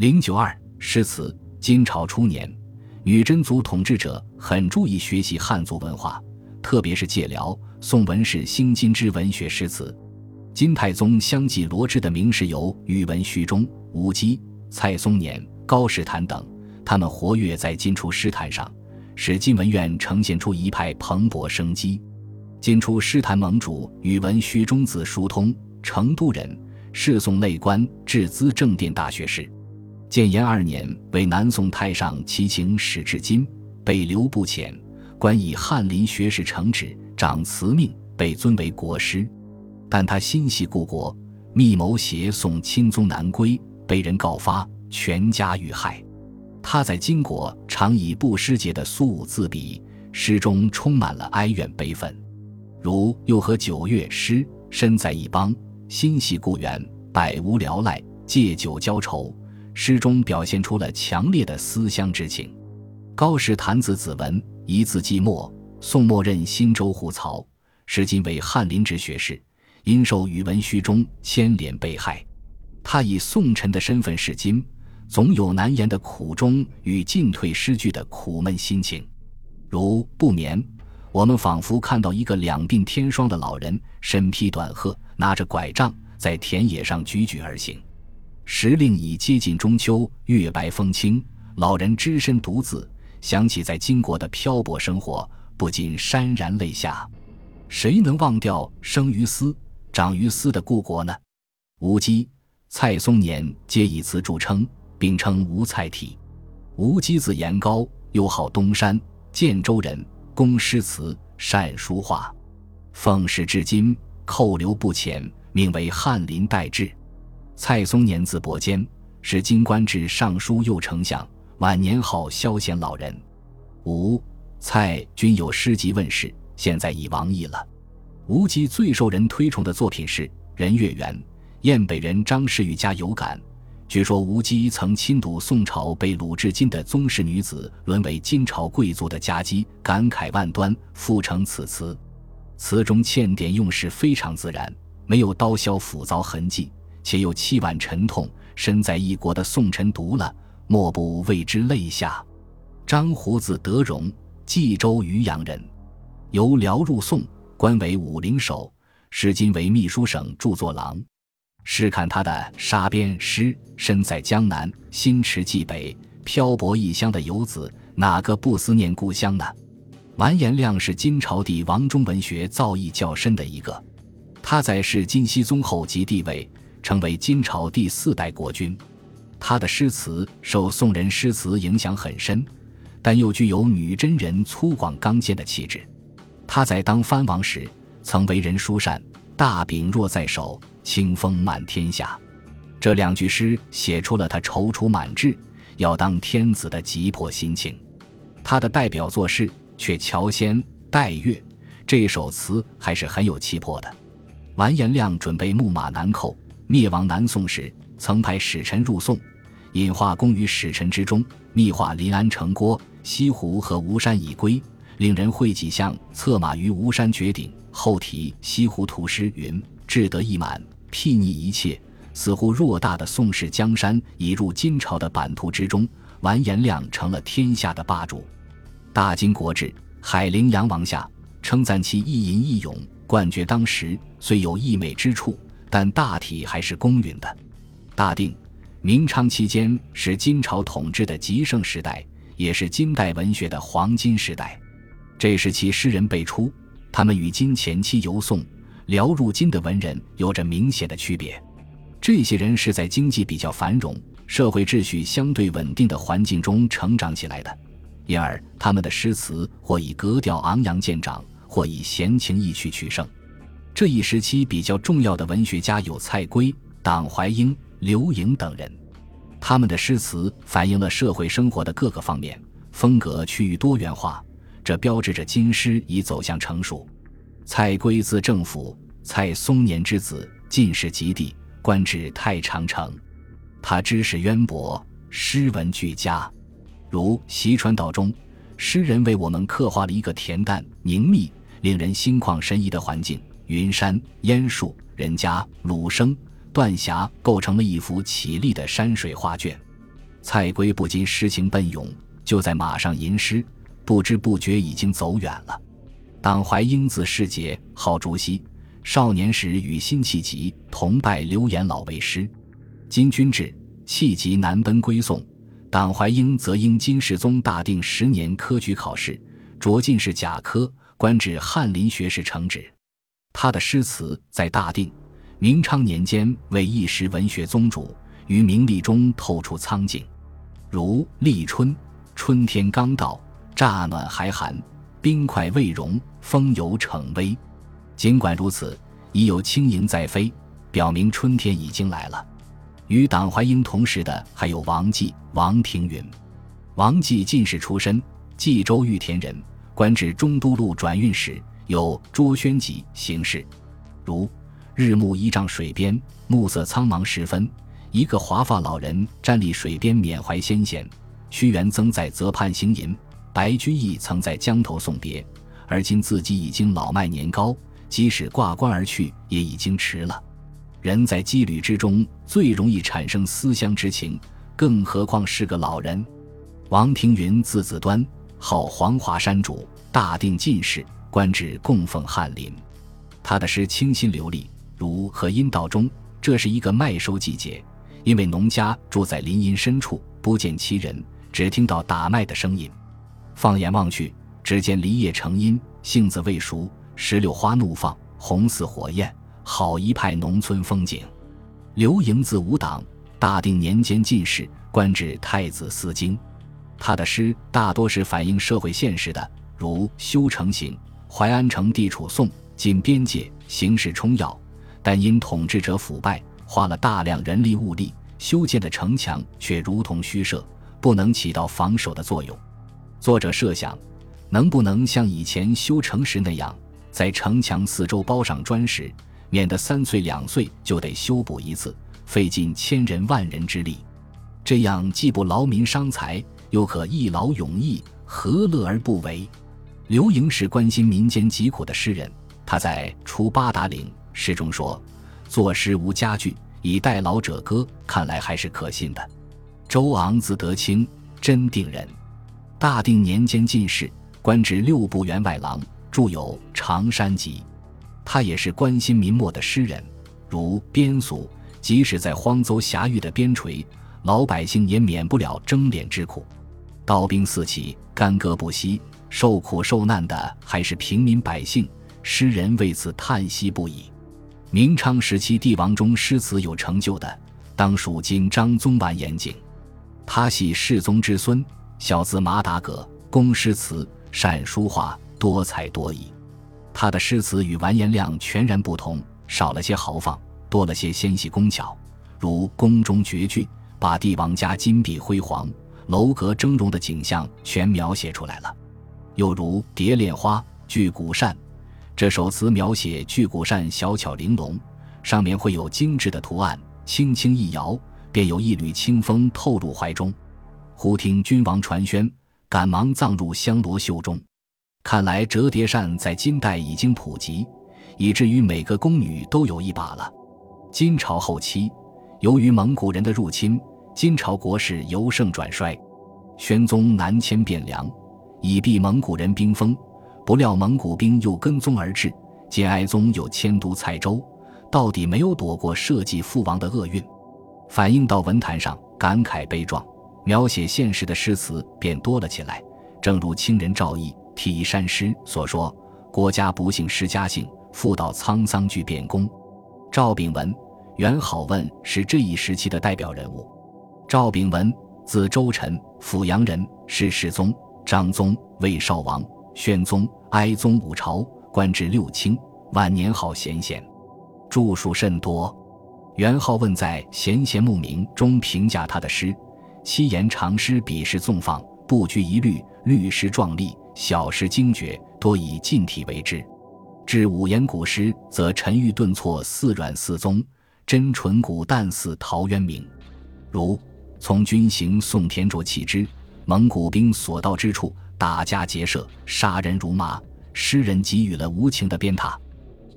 零九二诗词。金朝初年，女真族统治者很注意学习汉族文化，特别是借辽、宋文士兴金之文学诗词。金太宗相继罗织的名士有宇文虚中、吴基、蔡松年、高士坦等，他们活跃在金初诗坛上，使金文院呈现出一派蓬勃生机。金初诗坛盟主宇文虚中字叔通，成都人，是宋内官，至资正殿大学士。建炎二年，为南宋太上祈请使至今，被留不遣，官以翰林学士承旨，掌辞命，被尊为国师。但他心系故国，密谋携宋钦宗南归，被人告发，全家遇害。他在金国常以不失节的苏武自比，诗中充满了哀怨悲愤，如“又和九月诗，身在异邦，心系故园，百无聊赖，借酒浇愁。”诗中表现出了强烈的思乡之情。高士坦子子文，一字季默，宋末任新州护曹，时今为翰林职学士，因受宇文虚中牵连被害。他以宋臣的身份视今，总有难言的苦衷与进退失据的苦闷心情。如不眠，我们仿佛看到一个两鬓天霜的老人，身披短褐，拿着拐杖，在田野上踽踽而行。时令已接近中秋，月白风清，老人只身独自，想起在金国的漂泊生活，不禁潸然泪下。谁能忘掉生于斯、长于斯的故国呢？吴基、蔡松年皆以此著称，并称吴蔡体。吴基字延高，又号东山，建州人，工诗词，善书画，奉仕至今，扣留不遣，命为翰林待制。蔡松年字伯坚，是金官至尚书右丞相，晚年号萧贤老人。吴、蔡均有诗集问世，现在已亡佚了。吴基最受人推崇的作品是《人月圆》。燕北人张氏玉家有感，据说吴基曾亲睹宋朝被掳至今的宗室女子沦为金朝贵族的家姬，感慨万端，赋成此词。词中欠点用事非常自然，没有刀削斧凿痕迹。且又凄婉沉痛，身在异国的宋臣读了，莫不为之泪下。张胡子德荣，冀州渔阳人，由辽入宋，官为武陵守，时今为秘书省著作郎。试看他的《沙边诗》，身在江南，心驰冀北，漂泊异乡的游子，哪个不思念故乡呢？完颜亮是金朝帝王中文学造诣较深的一个，他在世金熙宗后即帝位。成为金朝第四代国君，他的诗词受宋人诗词影响很深，但又具有女真人粗犷刚健的气质。他在当藩王时，曾为人疏善，大柄若在手，清风满天下。这两句诗写出了他踌躇满志，要当天子的急迫心情。他的代表作是《鹊桥仙·待月》，这首词还是很有气魄的。完颜亮准备木马南寇。灭亡南宋时，曾派使臣入宋，引化公于使臣之中，密话临安城郭、西湖和吴山已归，令人绘几像，策马于吴山绝顶。后题西湖图诗云：“志得意满，睥睨一切，似乎偌大的宋氏江山已入金朝的版图之中，完颜亮成了天下的霸主。”《大金国志·海陵阳王下》称赞其一吟一咏，冠绝当时，虽有溢美之处。但大体还是公允的。大定、明昌期间是金朝统治的极盛时代，也是金代文学的黄金时代。这时期诗人辈出，他们与金前期由宋、辽入金的文人有着明显的区别。这些人是在经济比较繁荣、社会秩序相对稳定的环境中成长起来的，因而他们的诗词或以格调昂扬见长，或以闲情逸趣取胜。这一时期比较重要的文学家有蔡圭、党怀英、刘盈等人，他们的诗词反映了社会生活的各个方面，风格趋于多元化，这标志着金诗已走向成熟。蔡圭字正甫，蔡松年之子，进士及第，官至太常丞。他知识渊博，诗文俱佳，如《习传道》中，诗人为我们刻画了一个恬淡、宁谧、令人心旷神怡的环境。云山、烟树、人家、鲁声、断霞，构成了一幅绮丽的山水画卷。蔡圭不禁诗情奔涌，就在马上吟诗，不知不觉已经走远了。党怀英字世杰，号竹溪。少年时与辛弃疾同拜刘演老为师。金军至，弃疾南奔归宋。党怀英则因金世宗大定十年科举考试，着进士甲科，官至翰林学士承旨。他的诗词在大定、明昌年间为一时文学宗主，于名利中透出苍劲，如立春，春天刚到，乍暖还寒，冰块未融，风有逞微。尽管如此，已有轻盈在飞，表明春天已经来了。与党怀英同时的还有王继、王庭云。王继进士出身，冀州玉田人，官至中都路转运使，有卓宣己行事。如日暮依仗水边，暮色苍茫时分，一个华发老人站立水边缅怀先贤。屈原曾在泽畔行吟，白居易曾在江头送别，而今自己已经老迈年高。即使挂冠而去，也已经迟了。人在羁旅之中，最容易产生思乡之情，更何况是个老人。王庭云字子端，号黄华山主，大定进士，官至供奉翰林。他的诗清新流利，如《和阴道中》。这是一个麦收季节，因为农家住在林荫深处，不见其人，只听到打麦的声音。放眼望去，只见梨叶成荫，杏子未熟。石榴花怒放，红似火焰，好一派农村风景。刘盈字武党，大定年间进士，官至太子司经。他的诗大多是反映社会现实的，如《修城行》：淮安城地处宋晋边界，形势冲要，但因统治者腐败，花了大量人力物力修建的城墙却如同虚设，不能起到防守的作用。作者设想，能不能像以前修城时那样？在城墙四周包上砖石，免得三岁两岁就得修补一次，费尽千人万人之力。这样既不劳民伤财，又可一劳永逸，何乐而不为？刘盈是关心民间疾苦的诗人，他在《出八达岭》诗中说：“作诗无佳句，以待老者歌。”看来还是可信的。周昂字德清，真定人，大定年间进士，官至六部员外郎。著有《长山集》，他也是关心民末的诗人。如边俗，即使在荒州狭域的边陲，老百姓也免不了争敛之苦。刀兵四起，干戈不息，受苦受难的还是平民百姓。诗人为此叹息不已。明昌时期帝王中诗词有成就的，当属今张宗完严景。他系世宗之孙，小字马达葛，工诗词，善书画。多才多艺，他的诗词与完颜亮全然不同，少了些豪放，多了些纤细工巧。如宫中绝句，把帝王家金碧辉煌、楼阁峥嵘的景象全描写出来了。又如《蝶恋花·巨骨扇》，这首词描写巨骨扇小巧玲珑，上面会有精致的图案，轻轻一摇，便有一缕清风透入怀中。忽听君王传宣，赶忙葬入香罗袖中。看来折叠扇在金代已经普及，以至于每个宫女都有一把了。金朝后期，由于蒙古人的入侵，金朝国势由盛转衰。宣宗南迁汴梁，以避蒙古人兵锋，不料蒙古兵又跟踪而至。金哀宗又迁都蔡州，到底没有躲过社稷覆亡的厄运。反映到文坛上，感慨悲壮，描写现实的诗词便多了起来。正如清人赵翼。《替山诗》所说：“国家不幸失家幸，妇道沧桑俱变宫。”赵秉文、元好问是这一时期的代表人物。赵秉文，字周臣，阜阳人，是世宗、张宗、魏少王、宣宗、哀宗五朝，官至六卿。晚年好贤贤，著述甚多。元好问在《贤贤墓铭》中评价他的诗：“七言长诗，笔势纵放，不拘一律，律诗壮丽。”小诗精绝，多以近体为之；至五言古诗，则沉郁顿挫，似阮似宗，真淳古淡似陶渊明。如“从军行，送田卓弃之。蒙古兵所到之处，打家劫舍，杀人如麻。”诗人给予了无情的鞭挞。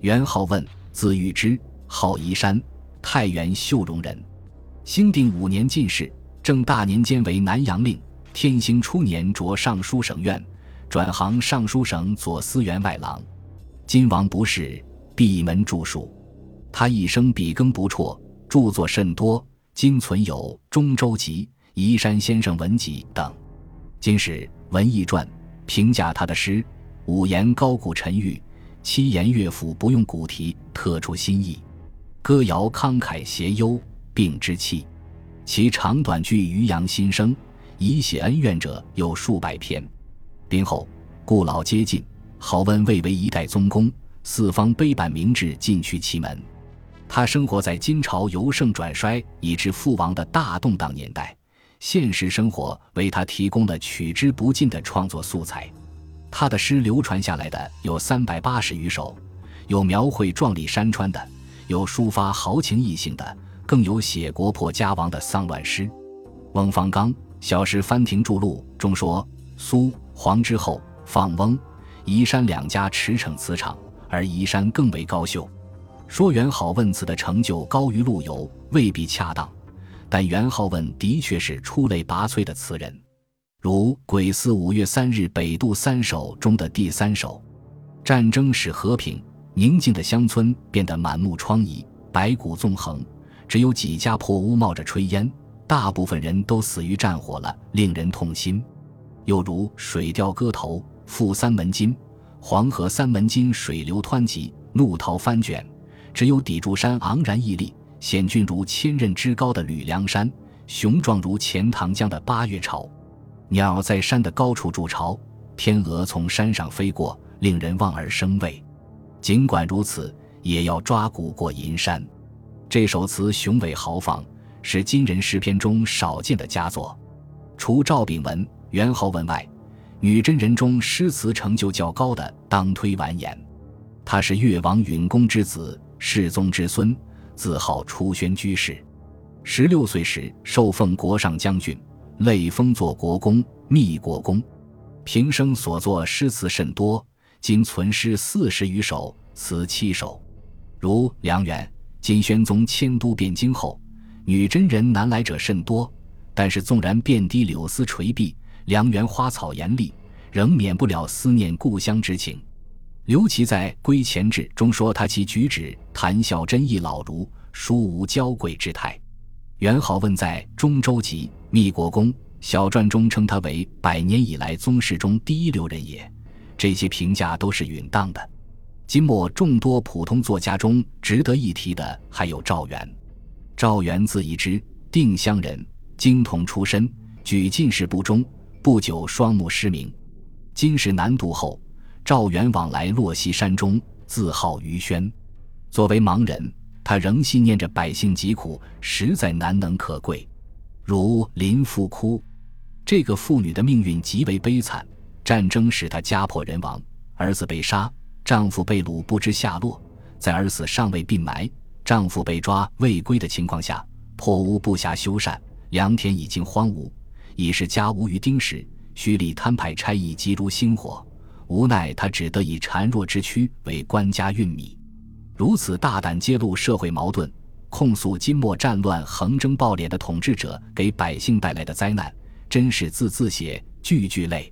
元好问，字玉之，号宜山，太原秀容人，兴定五年进士，正大年间为南阳令，天兴初年着尚书省院，转行尚书省左司员外郎。金王不仕，闭门著述。他一生笔耕不辍，著作甚多，今存有《中州集》《宜山先生文集》等。今史文艺传评价他的诗：五言高古沉郁，七言乐府不用古题，特出新意。歌谣慷慨谐幽，并之气。其长短句渔阳心声，以写恩怨者有数百篇。兵后故老接近，好问蔚为一代宗公，四方碑版名志尽趋其门。他生活在金朝由盛转衰以致覆亡的大动荡年代，现实生活为他提供了取之不尽的创作素材。他的诗流传下来的有三百八十余首，有描绘壮丽山川的，有抒发豪情逸兴的。更有写国破家亡的丧乱诗。翁方刚《小时翻亭著录》中说：“苏黄之后，放翁、宜山两家驰骋此场，而宜山更为高秀。”说元好问词的成就高于陆游未必恰当，但元好问的确是出类拔萃的词人。如《鬼寺五月三日北渡三首》中的第三首：“战争使和平宁静的乡村变得满目疮痍，白骨纵横。”只有几家破屋冒着炊烟，大部分人都死于战火了，令人痛心。又如《水调歌头·赋三门津》：黄河三门津水流湍急，怒涛翻卷，只有砥柱山昂然屹立，险峻如千仞之高的吕梁山，雄壮如钱塘江的八月潮。鸟在山的高处筑巢，天鹅从山上飞过，令人望而生畏。尽管如此，也要抓骨过银山。这首词雄伟豪放，是金人诗篇中少见的佳作。除赵秉文、元好问外，女真人中诗词成就较高的当推完颜。他是越王允恭之子，世宗之孙，自号出宣居士。十六岁时受封国上将军，累封作国公、密国公。平生所作诗词甚多，今存诗四十余首，词七首，如《梁园》。金宣宗迁都汴京后，女真人南来者甚多，但是纵然遍地柳丝垂碧，良园花草艳丽，仍免不了思念故乡之情。刘琦在《归前志》中说：“他其举止谈笑真意老儒，殊无娇贵之态。”元好问在《中州集·密国公小传》中称他为百年以来宗室中第一流人也，这些评价都是允当的。金末众多普通作家中，值得一提的还有赵元。赵元字一之，定襄人，经童出身，举进士不中，不久双目失明。金史难读后，赵元往来洛溪山中，自号于轩。作为盲人，他仍心念着百姓疾苦，实在难能可贵。如林妇哭，这个妇女的命运极为悲惨，战争使她家破人亡，儿子被杀。丈夫被掳不知下落，在儿子尚未病埋、丈夫被抓未归的情况下，破屋不暇修缮，良田已经荒芜，已是家无余丁时，胥吏摊派差役急如星火，无奈他只得以孱弱之躯为官家运米。如此大胆揭露社会矛盾，控诉金末战乱横征暴敛的统治者给百姓带来的灾难，真是字字血，句句泪。